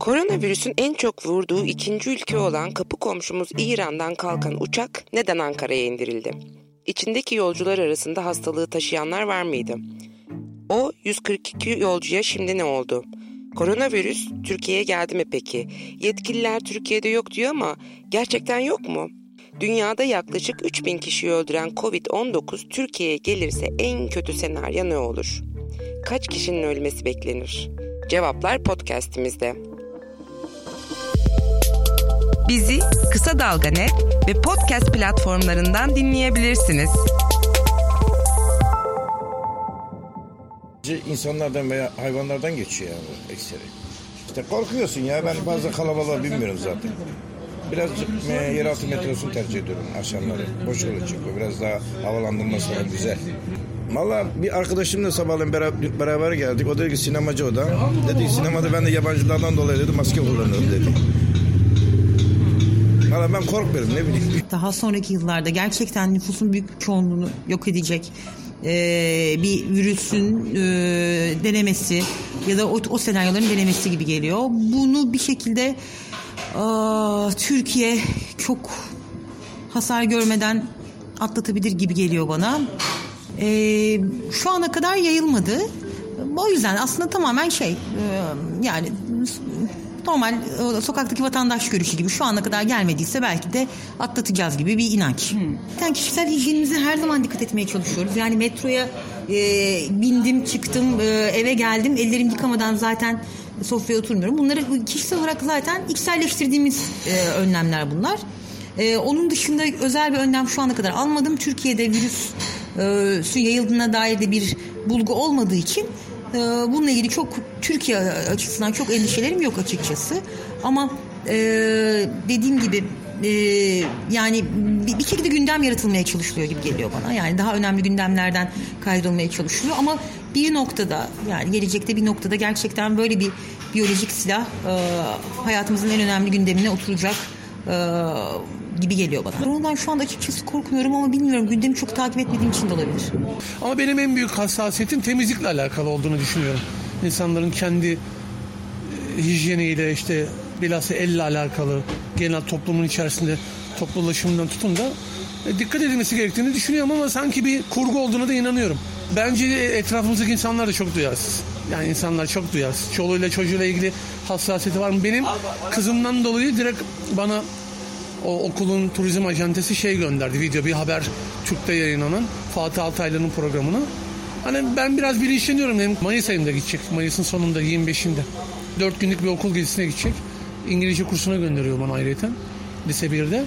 Koronavirüsün en çok vurduğu ikinci ülke olan kapı komşumuz İran'dan kalkan uçak neden Ankara'ya indirildi? İçindeki yolcular arasında hastalığı taşıyanlar var mıydı? O 142 yolcuya şimdi ne oldu? Koronavirüs Türkiye'ye geldi mi peki? Yetkililer Türkiye'de yok diyor ama gerçekten yok mu? Dünyada yaklaşık 3000 kişiyi öldüren Covid-19 Türkiye'ye gelirse en kötü senaryo ne olur? Kaç kişinin ölmesi beklenir? Cevaplar podcast'imizde. Bizi Kısa Dalga Net ve podcast platformlarından dinleyebilirsiniz. İnsanlardan veya hayvanlardan geçiyor yani ekseri. İşte korkuyorsun ya ben fazla kalabalığa bilmiyorum zaten. Birazcık e, yeraltı metrosunu tercih ediyorum akşamları. Boş yolu çıkıyor. Biraz daha havalandırması falan güzel. Valla bir arkadaşımla sabahleyin beraber, beraber geldik. O dedi ki sinemacı o da. Dedi sinemada ben de yabancılardan dolayı dedi maske kullanıyorum dedi. Valla ben korkmuyorum ne bileyim. Daha sonraki yıllarda gerçekten nüfusun büyük çoğunluğunu yok edecek e, bir virüsün e, denemesi ya da o, o senaryoların denemesi gibi geliyor. Bunu bir şekilde Aa, Türkiye çok hasar görmeden atlatabilir gibi geliyor bana. Ee, şu ana kadar yayılmadı. O yüzden aslında tamamen şey e, yani normal e, sokaktaki vatandaş görüşü gibi şu ana kadar gelmediyse belki de atlatacağız gibi bir inanç. Hmm. Yani kişisel hijyenimize her zaman dikkat etmeye çalışıyoruz. Yani metroya e, bindim çıktım e, eve geldim ellerimi yıkamadan zaten sofraya oturmuyorum. Bunları kişisel olarak zaten içselleştirdiğimiz e, önlemler bunlar. E, onun dışında özel bir önlem şu ana kadar almadım. Türkiye'de virüs e, su yayıldığına dair de bir bulgu olmadığı için e, bununla ilgili çok Türkiye açısından çok endişelerim yok açıkçası. Ama e, dediğim gibi e, yani bir, bir şekilde gündem yaratılmaya çalışılıyor gibi geliyor bana. Yani daha önemli gündemlerden kaydolmaya çalışılıyor ama bir noktada yani gelecekte bir noktada gerçekten böyle bir biyolojik silah e, hayatımızın en önemli gündemine oturacak gibi geliyor bana. Koronadan şu anda açıkçası korkmuyorum ama bilmiyorum gündemi çok takip etmediğim için de olabilir. Ama benim en büyük hassasiyetim temizlikle alakalı olduğunu düşünüyorum. İnsanların kendi e, hijyeniyle işte bilhassa elle alakalı genel toplumun içerisinde toplu ulaşımından tutun da e, dikkat edilmesi gerektiğini düşünüyorum ama sanki bir kurgu olduğuna da inanıyorum. Bence etrafımızdaki insanlar da çok duyarsız. Yani insanlar çok duyarsız. Çoluğuyla çocuğuyla ilgili hassasiyeti var mı? Benim kızımdan dolayı direkt bana o okulun turizm ajantesi şey gönderdi. Video bir haber Türk'te yayınlanan Fatih Altaylı'nın programını. Hani ben biraz bilinçleniyorum. Hem Mayıs ayında gidecek. Mayıs'ın sonunda 25'inde. 4 günlük bir okul gezisine gidecek. İngilizce kursuna gönderiyor bana ayrıca. Lise 1'de.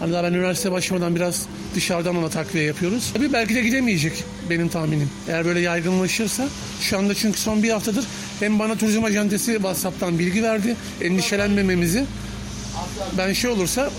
Hani daha ben üniversite başlamadan biraz dışarıdan ona takviye yapıyoruz. Tabii belki de gidemeyecek benim tahminim. Eğer böyle yaygınlaşırsa. Şu anda çünkü son bir haftadır hem bana turizm ajantesi WhatsApp'tan bilgi verdi. Endişelenmememizi. Ben şey olursa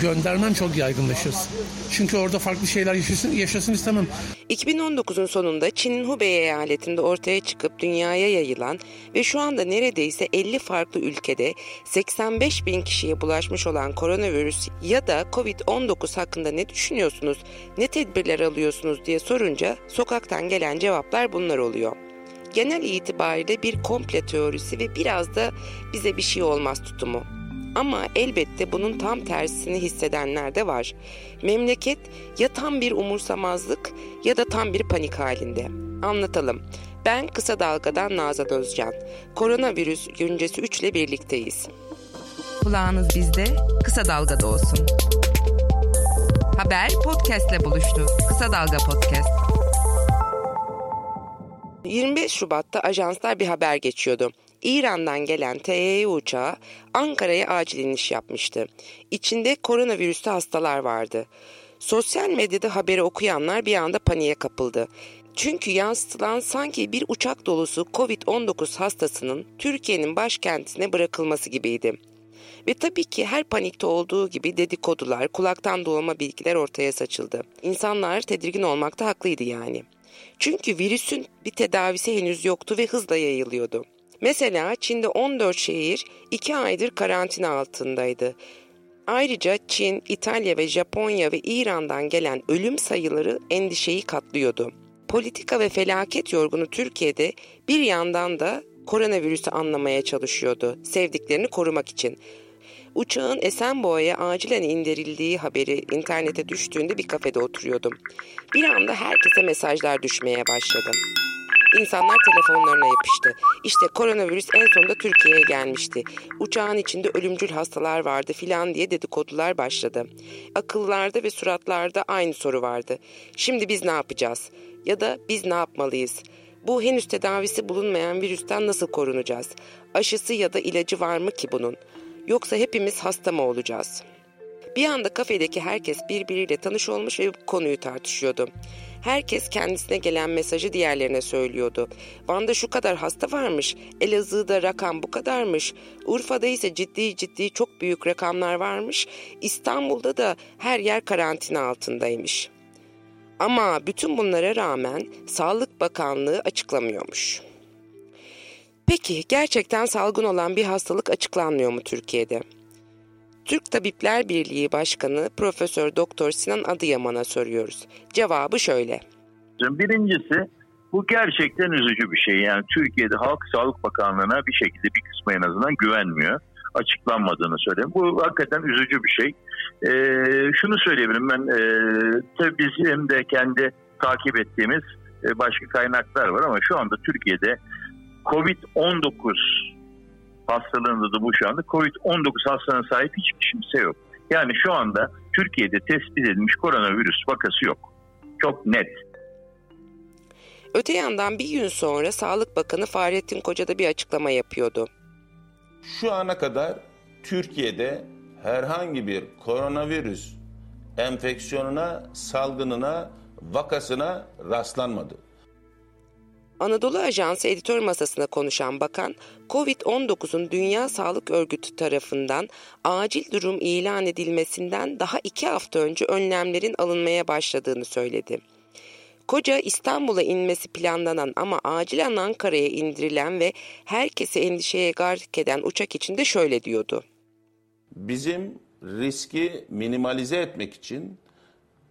göndermem çok yaygınlaşırsın. Çünkü orada farklı şeyler yaşasın, yaşasın istemem. 2019'un sonunda Çin'in Hubei eyaletinde ortaya çıkıp dünyaya yayılan ve şu anda neredeyse 50 farklı ülkede 85 bin kişiye bulaşmış olan koronavirüs ya da Covid-19 hakkında ne düşünüyorsunuz, ne tedbirler alıyorsunuz diye sorunca sokaktan gelen cevaplar bunlar oluyor genel itibariyle bir komple teorisi ve biraz da bize bir şey olmaz tutumu. Ama elbette bunun tam tersini hissedenler de var. Memleket ya tam bir umursamazlık ya da tam bir panik halinde. Anlatalım. Ben Kısa Dalga'dan Nazan Özcan. Koronavirüs güncesi 3 ile birlikteyiz. Kulağınız bizde, Kısa Dalga'da olsun. Haber podcastle buluştu. Kısa Dalga Podcast. 25 Şubat'ta ajanslar bir haber geçiyordu. İran'dan gelen TYY uçağı Ankara'ya acil iniş yapmıştı. İçinde koronavirüslü hastalar vardı. Sosyal medyada haberi okuyanlar bir anda paniğe kapıldı. Çünkü yansıtılan sanki bir uçak dolusu Covid-19 hastasının Türkiye'nin başkentine bırakılması gibiydi. Ve tabii ki her panikte olduğu gibi dedikodular, kulaktan dolma bilgiler ortaya saçıldı. İnsanlar tedirgin olmakta haklıydı yani. Çünkü virüsün bir tedavisi henüz yoktu ve hızla yayılıyordu. Mesela Çin'de 14 şehir 2 aydır karantina altındaydı. Ayrıca Çin, İtalya ve Japonya ve İran'dan gelen ölüm sayıları endişeyi katlıyordu. Politika ve felaket yorgunu Türkiye'de bir yandan da koronavirüsü anlamaya çalışıyordu sevdiklerini korumak için. Uçağın Esenboğa'ya acilen indirildiği haberi internete düştüğünde bir kafede oturuyordum. Bir anda herkese mesajlar düşmeye başladı. İnsanlar telefonlarına yapıştı. İşte koronavirüs en sonunda Türkiye'ye gelmişti. Uçağın içinde ölümcül hastalar vardı filan diye dedikodular başladı. Akıllarda ve suratlarda aynı soru vardı. Şimdi biz ne yapacağız? Ya da biz ne yapmalıyız? Bu henüz tedavisi bulunmayan virüsten nasıl korunacağız? Aşısı ya da ilacı var mı ki bunun? Yoksa hepimiz hasta mı olacağız? Bir anda kafedeki herkes birbiriyle tanış olmuş ve bu konuyu tartışıyordu. Herkes kendisine gelen mesajı diğerlerine söylüyordu. Van'da şu kadar hasta varmış, Elazığ'da rakam bu kadarmış, Urfa'da ise ciddi ciddi çok büyük rakamlar varmış, İstanbul'da da her yer karantina altındaymış. Ama bütün bunlara rağmen Sağlık Bakanlığı açıklamıyormuş. Peki gerçekten salgın olan bir hastalık açıklanmıyor mu Türkiye'de? Türk Tabipler Birliği Başkanı Profesör Doktor Sinan Adıyaman'a soruyoruz. Cevabı şöyle. Birincisi bu gerçekten üzücü bir şey. Yani Türkiye'de Halk Sağlık Bakanlığı'na bir şekilde bir kısmı en azından güvenmiyor. Açıklanmadığını söyleyeyim. Bu hakikaten üzücü bir şey. Ee, şunu söyleyebilirim ben. E, tabii bizim de kendi takip ettiğimiz e, başka kaynaklar var ama şu anda Türkiye'de Covid-19 hastalığında da bu şu anda Covid-19 hastalığına sahip hiçbir kimse yok. Yani şu anda Türkiye'de tespit edilmiş koronavirüs vakası yok. Çok net. Öte yandan bir gün sonra Sağlık Bakanı Fahrettin Koca da bir açıklama yapıyordu. Şu ana kadar Türkiye'de herhangi bir koronavirüs enfeksiyonuna, salgınına, vakasına rastlanmadı. Anadolu Ajansı editör masasında konuşan bakan, Covid-19'un Dünya Sağlık Örgütü tarafından acil durum ilan edilmesinden daha iki hafta önce önlemlerin alınmaya başladığını söyledi. Koca İstanbul'a inmesi planlanan ama acilen Ankara'ya indirilen ve herkesi endişeye gark eden uçak için de şöyle diyordu. Bizim riski minimalize etmek için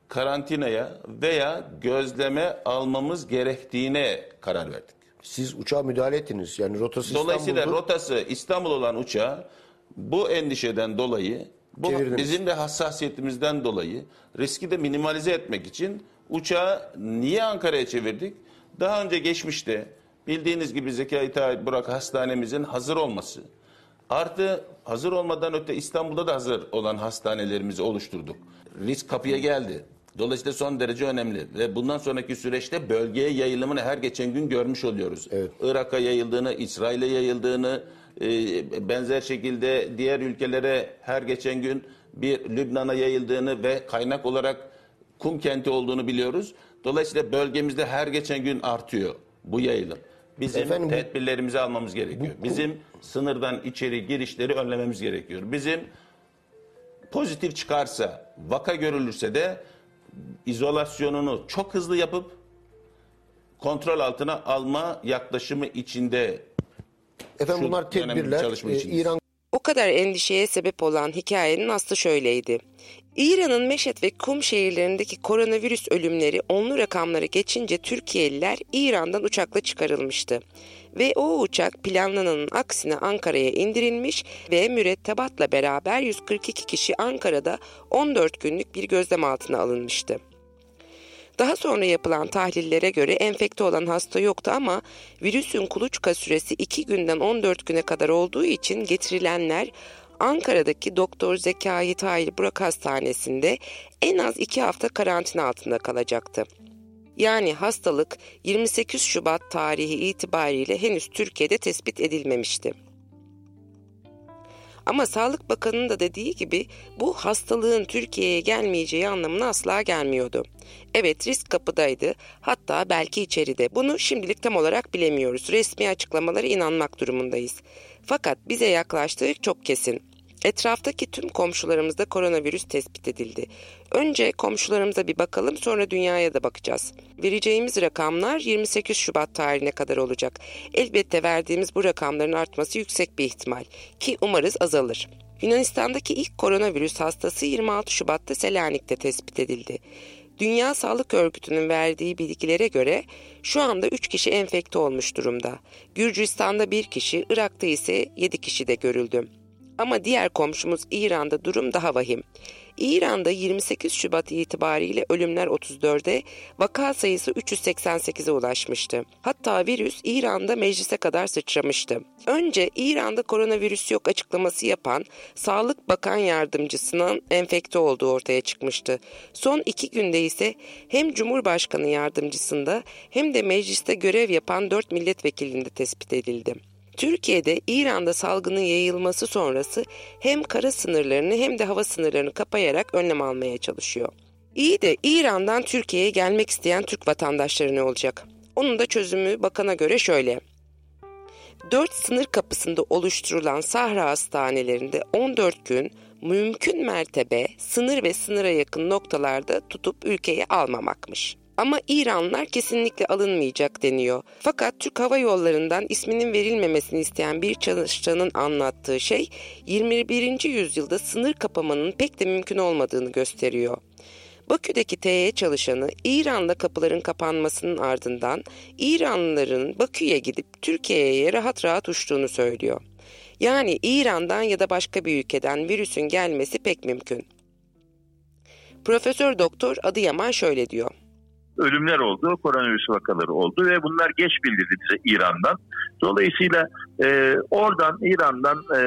karantinaya veya gözleme almamız gerektiğine karar verdik. Siz uçağa müdahale ettiniz. Yani rotası Dolayısıyla İstanbul'du. rotası İstanbul olan uçağı bu endişeden dolayı, bu Çevirdiniz. bizim de hassasiyetimizden dolayı riski de minimalize etmek için uçağı niye Ankara'ya çevirdik? Daha önce geçmişte bildiğiniz gibi Zekai Tayyip Burak Hastanemizin hazır olması. Artı hazır olmadan öte İstanbul'da da hazır olan hastanelerimizi oluşturduk. Risk kapıya geldi. Dolayısıyla son derece önemli ve bundan sonraki süreçte bölgeye yayılımını her geçen gün görmüş oluyoruz. Evet. Irak'a yayıldığını, İsrail'e yayıldığını, e, benzer şekilde diğer ülkelere her geçen gün bir Lübnan'a yayıldığını ve kaynak olarak kum kenti olduğunu biliyoruz. Dolayısıyla bölgemizde her geçen gün artıyor bu yayılım. Bizim Efendim bu- tedbirlerimizi almamız gerekiyor. Bizim sınırdan içeri girişleri önlememiz gerekiyor. Bizim pozitif çıkarsa, vaka görülürse de izolasyonunu çok hızlı yapıp kontrol altına alma yaklaşımı içinde Efendim şu bunlar dönem tedbirler. çalışma Ee, içindeyiz. İran O kadar endişeye sebep olan hikayenin aslı şöyleydi. İran'ın Meşet ve Kum şehirlerindeki koronavirüs ölümleri onlu rakamlara geçince Türkiye'liler İran'dan uçakla çıkarılmıştı. Ve o uçak planlananın aksine Ankara'ya indirilmiş ve mürettebatla beraber 142 kişi Ankara'da 14 günlük bir gözlem altına alınmıştı. Daha sonra yapılan tahlillere göre enfekte olan hasta yoktu ama virüsün kuluçka süresi 2 günden 14 güne kadar olduğu için getirilenler Ankara'daki Doktor Zekai Tahir Burak Hastanesi'nde en az 2 hafta karantina altında kalacaktı. Yani hastalık 28 Şubat tarihi itibariyle henüz Türkiye'de tespit edilmemişti. Ama Sağlık Bakanı'nın da dediği gibi bu hastalığın Türkiye'ye gelmeyeceği anlamına asla gelmiyordu. Evet risk kapıdaydı hatta belki içeride. Bunu şimdilik tam olarak bilemiyoruz. Resmi açıklamalara inanmak durumundayız. Fakat bize yaklaştığı çok kesin. Etraftaki tüm komşularımızda koronavirüs tespit edildi. Önce komşularımıza bir bakalım sonra dünyaya da bakacağız. Vereceğimiz rakamlar 28 Şubat tarihine kadar olacak. Elbette verdiğimiz bu rakamların artması yüksek bir ihtimal ki umarız azalır. Yunanistan'daki ilk koronavirüs hastası 26 Şubat'ta Selanik'te tespit edildi. Dünya Sağlık Örgütü'nün verdiği bilgilere göre şu anda 3 kişi enfekte olmuş durumda. Gürcistan'da 1 kişi, Irak'ta ise 7 kişi de görüldü. Ama diğer komşumuz İran'da durum daha vahim. İran'da 28 Şubat itibariyle ölümler 34'e, vaka sayısı 388'e ulaşmıştı. Hatta virüs İran'da meclise kadar sıçramıştı. Önce İran'da koronavirüs yok açıklaması yapan Sağlık Bakan Yardımcısının enfekte olduğu ortaya çıkmıştı. Son iki günde ise hem Cumhurbaşkanı Yardımcısında hem de mecliste görev yapan 4 milletvekilinde tespit edildi. Türkiye'de İran'da salgının yayılması sonrası hem kara sınırlarını hem de hava sınırlarını kapayarak önlem almaya çalışıyor. İyi de İran'dan Türkiye'ye gelmek isteyen Türk vatandaşları ne olacak? Onun da çözümü bakana göre şöyle. 4 sınır kapısında oluşturulan Sahra hastanelerinde 14 gün mümkün mertebe sınır ve sınıra yakın noktalarda tutup ülkeye almamakmış. Ama İranlılar kesinlikle alınmayacak deniyor. Fakat Türk Hava Yolları'ndan isminin verilmemesini isteyen bir çalışanın anlattığı şey 21. yüzyılda sınır kapamanın pek de mümkün olmadığını gösteriyor. Bakü'deki TE çalışanı İran'da kapıların kapanmasının ardından İranlıların Bakü'ye gidip Türkiye'ye rahat rahat uçtuğunu söylüyor. Yani İran'dan ya da başka bir ülkeden virüsün gelmesi pek mümkün. Profesör Doktor Adıyaman şöyle diyor ölümler oldu, koronavirüs vakaları oldu ve bunlar geç bildirildi bize İran'dan. Dolayısıyla e, oradan İran'dan e,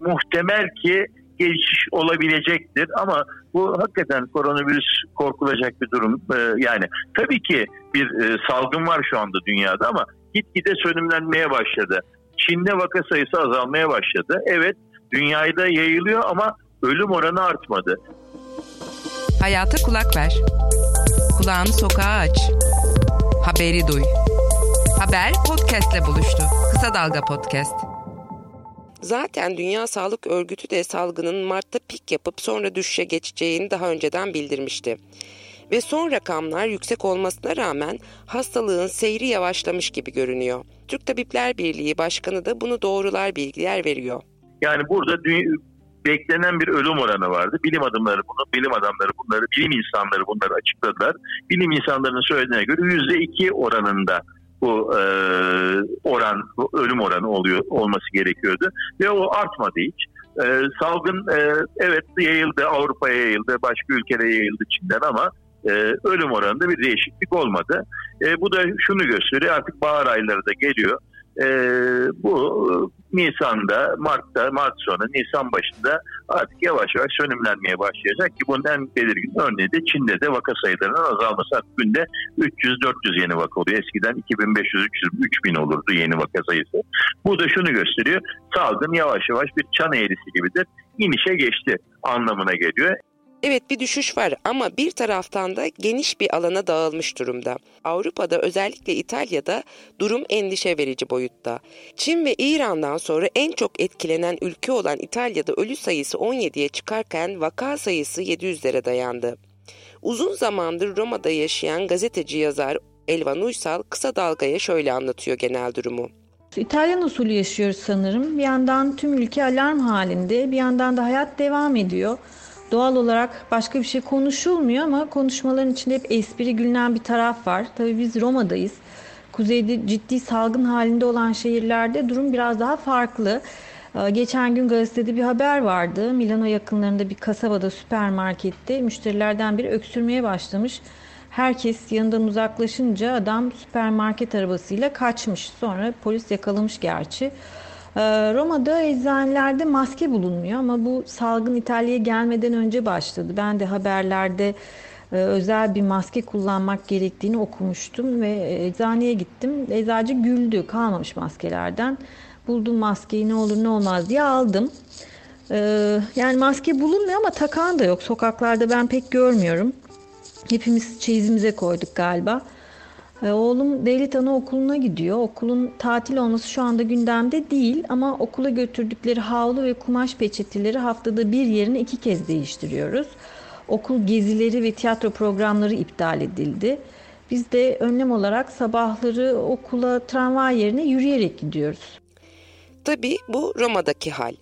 muhtemel ki geçiş olabilecektir ama bu hakikaten koronavirüs korkulacak bir durum. E, yani tabii ki bir e, salgın var şu anda dünyada ama gitgide sönümlenmeye başladı. Çin'de vaka sayısı azalmaya başladı. Evet dünyayı da yayılıyor ama ölüm oranı artmadı. Hayata kulak ver. Kulağını sokağa aç. Haberi duy. Haber podcastle buluştu. Kısa Dalga Podcast. Zaten Dünya Sağlık Örgütü de salgının Mart'ta pik yapıp sonra düşüşe geçeceğini daha önceden bildirmişti. Ve son rakamlar yüksek olmasına rağmen hastalığın seyri yavaşlamış gibi görünüyor. Türk Tabipler Birliği Başkanı da bunu doğrular bilgiler veriyor. Yani burada beklenen bir ölüm oranı vardı. Bilim adamları bunu, bilim adamları bunları, bilim insanları bunları açıkladılar. Bilim insanlarının söylediğine göre yüzde iki oranında bu e, oran, bu ölüm oranı oluyor olması gerekiyordu ve o artmadı hiç. E, salgın e, evet yayıldı, Avrupa'ya yayıldı, başka ülkelere yayıldı Çin'den ama e, ölüm oranında bir değişiklik olmadı. E, bu da şunu gösteriyor artık bahar ayları da geliyor e, bu Nisan'da, Mart'ta, Mart sonu, Nisan başında artık yavaş yavaş sönümlenmeye başlayacak ki bunun en belirgin örneği de Çin'de de vaka sayılarının azalması. Artık günde 300-400 yeni vaka oluyor. Eskiden 2500-3000 olurdu yeni vaka sayısı. Bu da şunu gösteriyor. Salgın yavaş yavaş bir çan eğrisi gibidir. İnişe geçti anlamına geliyor. Evet bir düşüş var ama bir taraftan da geniş bir alana dağılmış durumda. Avrupa'da özellikle İtalya'da durum endişe verici boyutta. Çin ve İran'dan sonra en çok etkilenen ülke olan İtalya'da ölü sayısı 17'ye çıkarken vaka sayısı 700'lere dayandı. Uzun zamandır Roma'da yaşayan gazeteci yazar Elvan Uysal kısa dalgaya şöyle anlatıyor genel durumu. İtalyan usulü yaşıyoruz sanırım. Bir yandan tüm ülke alarm halinde, bir yandan da hayat devam ediyor. Doğal olarak başka bir şey konuşulmuyor ama konuşmaların içinde hep espri gülünen bir taraf var. Tabii biz Roma'dayız. Kuzeyde ciddi salgın halinde olan şehirlerde durum biraz daha farklı. Ee, geçen gün gazetede bir haber vardı. Milano yakınlarında bir kasabada süpermarkette müşterilerden biri öksürmeye başlamış. Herkes yanından uzaklaşınca adam süpermarket arabasıyla kaçmış. Sonra polis yakalamış gerçi. Ee, Roma'da eczanelerde maske bulunmuyor ama bu salgın İtalya'ya gelmeden önce başladı. Ben de haberlerde e, özel bir maske kullanmak gerektiğini okumuştum ve eczaneye gittim. Eczacı güldü kalmamış maskelerden. Buldum maskeyi ne olur ne olmaz diye aldım. Ee, yani maske bulunmuyor ama takan da yok. Sokaklarda ben pek görmüyorum. Hepimiz çeyizimize koyduk galiba. E, oğlum devlet anaokuluna gidiyor. Okulun tatil olması şu anda gündemde değil ama okula götürdükleri havlu ve kumaş peçeteleri haftada bir yerine iki kez değiştiriyoruz. Okul gezileri ve tiyatro programları iptal edildi. Biz de önlem olarak sabahları okula tramvay yerine yürüyerek gidiyoruz. Tabii bu Roma'daki hal.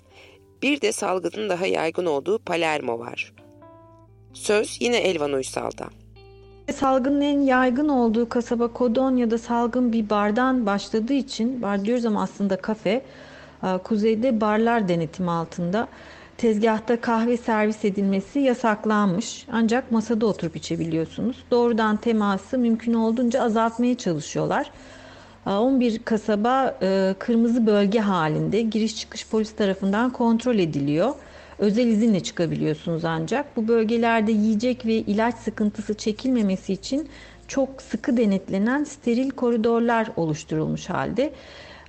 Bir de salgının daha yaygın olduğu Palermo var. Söz yine Elvan Uysal'da. Salgının en yaygın olduğu kasaba Kodonya'da salgın bir bardan başladığı için bar diyoruz ama aslında kafe e, kuzeyde barlar denetimi altında tezgahta kahve servis edilmesi yasaklanmış. Ancak masada oturup içebiliyorsunuz. Doğrudan teması mümkün olduğunca azaltmaya çalışıyorlar. 11 e, kasaba e, kırmızı bölge halinde giriş çıkış polis tarafından kontrol ediliyor. Özel izinle çıkabiliyorsunuz ancak. Bu bölgelerde yiyecek ve ilaç sıkıntısı çekilmemesi için çok sıkı denetlenen steril koridorlar oluşturulmuş halde.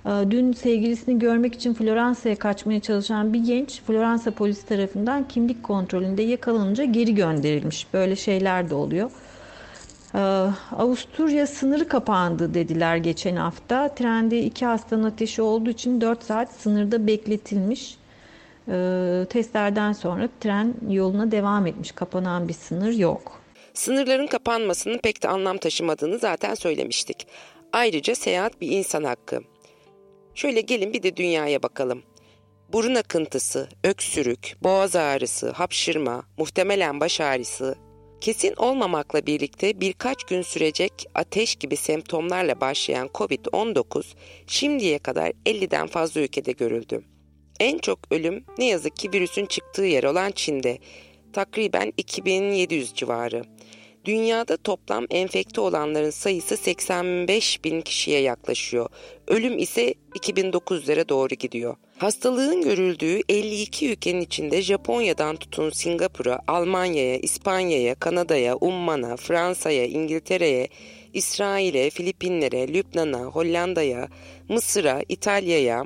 Ee, dün sevgilisini görmek için Floransa'ya kaçmaya çalışan bir genç Floransa polisi tarafından kimlik kontrolünde yakalanınca geri gönderilmiş. Böyle şeyler de oluyor. Ee, Avusturya sınırı kapandı dediler geçen hafta. Trende iki hastanın ateşi olduğu için 4 saat sınırda bekletilmiş. Ee, testlerden sonra tren yoluna devam etmiş. Kapanan bir sınır yok. Sınırların kapanmasının pek de anlam taşımadığını zaten söylemiştik. Ayrıca seyahat bir insan hakkı. Şöyle gelin bir de dünyaya bakalım. Burun akıntısı, öksürük, boğaz ağrısı, hapşırma, muhtemelen baş ağrısı, kesin olmamakla birlikte birkaç gün sürecek ateş gibi semptomlarla başlayan COVID-19 şimdiye kadar 50'den fazla ülkede görüldü. En çok ölüm ne yazık ki virüsün çıktığı yer olan Çin'de. Takriben 2700 civarı. Dünyada toplam enfekte olanların sayısı 85 bin kişiye yaklaşıyor. Ölüm ise 2900'lere doğru gidiyor. Hastalığın görüldüğü 52 ülkenin içinde Japonya'dan tutun Singapur'a, Almanya'ya, İspanya'ya, Kanada'ya, Umman'a, Fransa'ya, İngiltere'ye, İsrail'e, Filipinlere, Lübnan'a, Hollanda'ya, Mısır'a, İtalya'ya,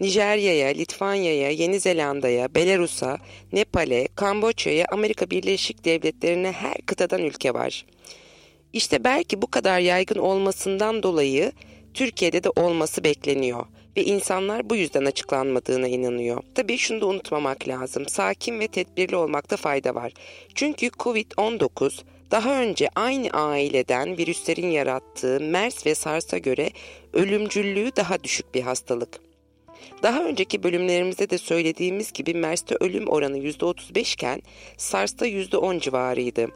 Nijerya'ya, Litvanya'ya, Yeni Zelanda'ya, Belarus'a, Nepal'e, Kamboçya'ya, Amerika Birleşik Devletleri'ne her kıtadan ülke var. İşte belki bu kadar yaygın olmasından dolayı Türkiye'de de olması bekleniyor ve insanlar bu yüzden açıklanmadığına inanıyor. Tabii şunu da unutmamak lazım. Sakin ve tedbirli olmakta fayda var. Çünkü Covid-19 daha önce aynı aileden virüslerin yarattığı MERS ve SARS'a göre ölümcüllüğü daha düşük bir hastalık. Daha önceki bölümlerimizde de söylediğimiz gibi MERS'te ölüm oranı %35 iken SARS'ta %10 civarıydı.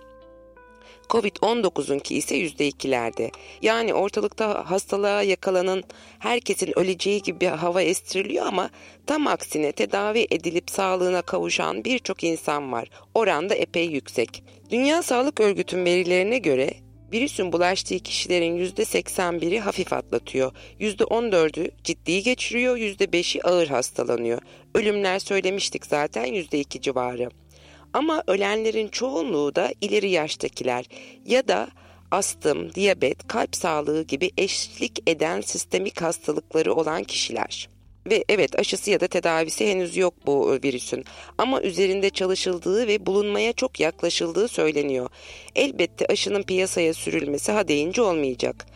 Covid-19'unki ise %2'lerde. Yani ortalıkta hastalığa yakalanan herkesin öleceği gibi bir hava estiriliyor ama tam aksine tedavi edilip sağlığına kavuşan birçok insan var. Oran da epey yüksek. Dünya Sağlık Örgütü'nün verilerine göre Virüsün bulaştığı kişilerin %81'i hafif atlatıyor. %14'ü ciddi geçiriyor, %5'i ağır hastalanıyor. Ölümler söylemiştik zaten %2 civarı. Ama ölenlerin çoğunluğu da ileri yaştakiler ya da astım, diyabet, kalp sağlığı gibi eşlik eden sistemik hastalıkları olan kişiler. Ve evet aşısı ya da tedavisi henüz yok bu e, virüsün. Ama üzerinde çalışıldığı ve bulunmaya çok yaklaşıldığı söyleniyor. Elbette aşının piyasaya sürülmesi ha deyince olmayacak.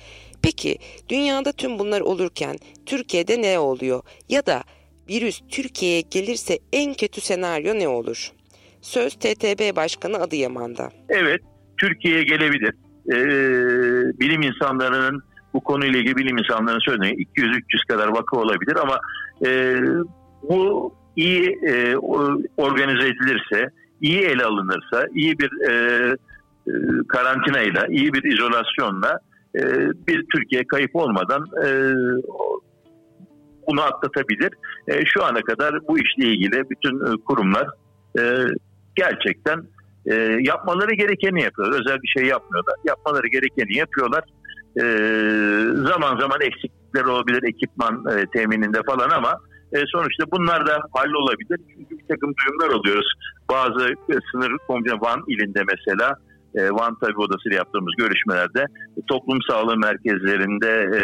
Peki dünyada tüm bunlar olurken Türkiye'de ne oluyor? Ya da virüs Türkiye'ye gelirse en kötü senaryo ne olur? Söz TTB Başkanı Adıyaman'da. Evet, Türkiye'ye gelebilir. Ee, bilim insanlarının bu konuyla ilgili bilim insanlarının söylediği 200-300 kadar vaka olabilir ama e, bu iyi e, organize edilirse, iyi ele alınırsa, iyi bir e, e, karantinayla, iyi bir izolasyonla e, bir Türkiye kayıp olmadan e, bunu atlatabilir. E, şu ana kadar bu işle ilgili bütün e, kurumlar e, gerçekten e, yapmaları gerekeni yapıyorlar. Özel bir şey yapmıyorlar. Yapmaları gerekeni yapıyorlar. E, zaman zaman eksiklikler olabilir ekipman e, temininde falan ama e, sonuçta bunlar da hallolabilir. Çünkü bir takım duyumlar alıyoruz. Bazı e, sınır komşu Van ilinde mesela e, Van tabi odasıyla yaptığımız görüşmelerde e, toplum sağlığı merkezlerinde e,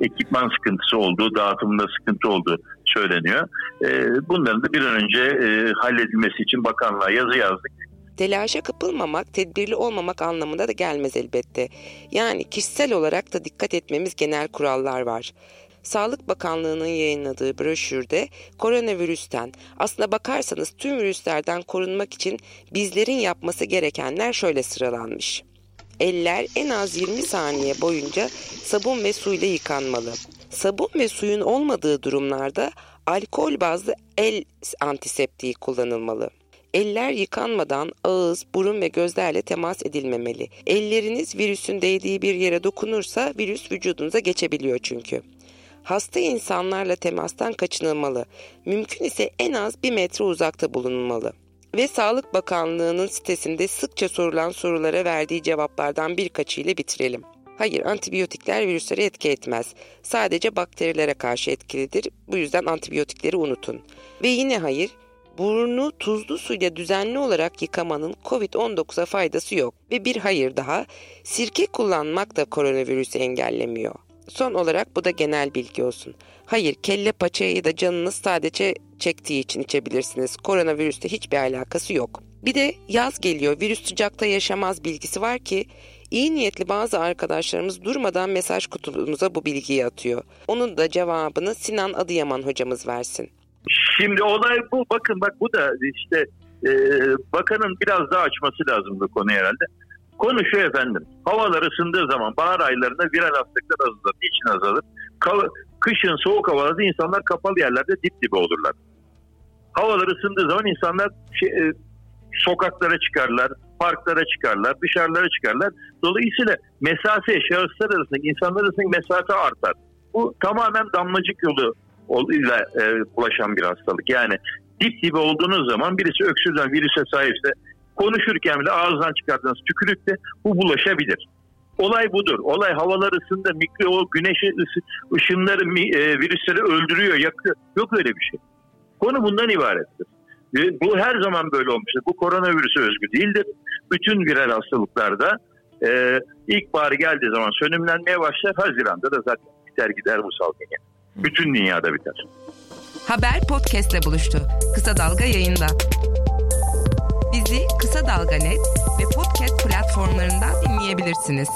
ekipman sıkıntısı olduğu, dağıtımında sıkıntı olduğu söyleniyor. E, bunların da bir an önce e, halledilmesi için bakanlığa yazı yazdık. Telaşa kapılmamak, tedbirli olmamak anlamında da gelmez elbette. Yani kişisel olarak da dikkat etmemiz genel kurallar var. Sağlık Bakanlığı'nın yayınladığı broşürde koronavirüsten aslına bakarsanız tüm virüslerden korunmak için bizlerin yapması gerekenler şöyle sıralanmış. Eller en az 20 saniye boyunca sabun ve suyla yıkanmalı. Sabun ve suyun olmadığı durumlarda alkol bazlı el antiseptiği kullanılmalı. Eller yıkanmadan ağız, burun ve gözlerle temas edilmemeli. Elleriniz virüsün değdiği bir yere dokunursa virüs vücudunuza geçebiliyor çünkü. Hasta insanlarla temastan kaçınılmalı. Mümkün ise en az bir metre uzakta bulunulmalı. Ve Sağlık Bakanlığı'nın sitesinde sıkça sorulan sorulara verdiği cevaplardan birkaçıyla bitirelim. Hayır, antibiyotikler virüslere etki etmez. Sadece bakterilere karşı etkilidir. Bu yüzden antibiyotikleri unutun. Ve yine hayır, burnu tuzlu suyla düzenli olarak yıkamanın COVID-19'a faydası yok. Ve bir hayır daha, sirke kullanmak da koronavirüsü engellemiyor. Son olarak bu da genel bilgi olsun. Hayır, kelle paçayı da canınız sadece çektiği için içebilirsiniz. Koronavirüste hiçbir alakası yok. Bir de yaz geliyor, virüs sıcakta yaşamaz bilgisi var ki iyi niyetli bazı arkadaşlarımız durmadan mesaj kutumuza bu bilgiyi atıyor. Onun da cevabını Sinan Adıyaman hocamız versin. Şimdi olay bu. Bakın bak bu da işte e, bakanın biraz daha açması lazım bu konu herhalde. Konu şu efendim. Havalar ısındığı zaman bahar aylarında viral hastalıklar azalır. Niçin azalır? Ka- kışın soğuk havalarda insanlar kapalı yerlerde dip dibe olurlar. Havalar ısındığı zaman insanlar şey, e, sokaklara çıkarlar, parklara çıkarlar, dışarılara çıkarlar. Dolayısıyla mesafe, şahıslar arasındaki insanlar arasındaki mesafe artar. Bu tamamen damlacık yolu ile e, bulaşan bir hastalık. Yani dip dibe olduğunuz zaman birisi öksürden virüse sahipse konuşurken bile ağızdan çıkardığınız tükürükle bu bulaşabilir. Olay budur. Olay havalar ısında mikro o güneş ışınları e, virüsleri öldürüyor, yakıyor. Yok öyle bir şey. Konu bundan ibarettir. Ve bu her zaman böyle olmuştur. Bu koronavirüse özgü değildir. Bütün viral hastalıklarda e, ilkbahar geldiği zaman sönümlenmeye başlar. Haziranda da zaten biter gider bu salgın. Bütün dünyada biter. Haber podcastle buluştu. Kısa Dalga yayında. Bizi Kısa Dalga Net ve podcast platformlarından dinleyebilirsiniz.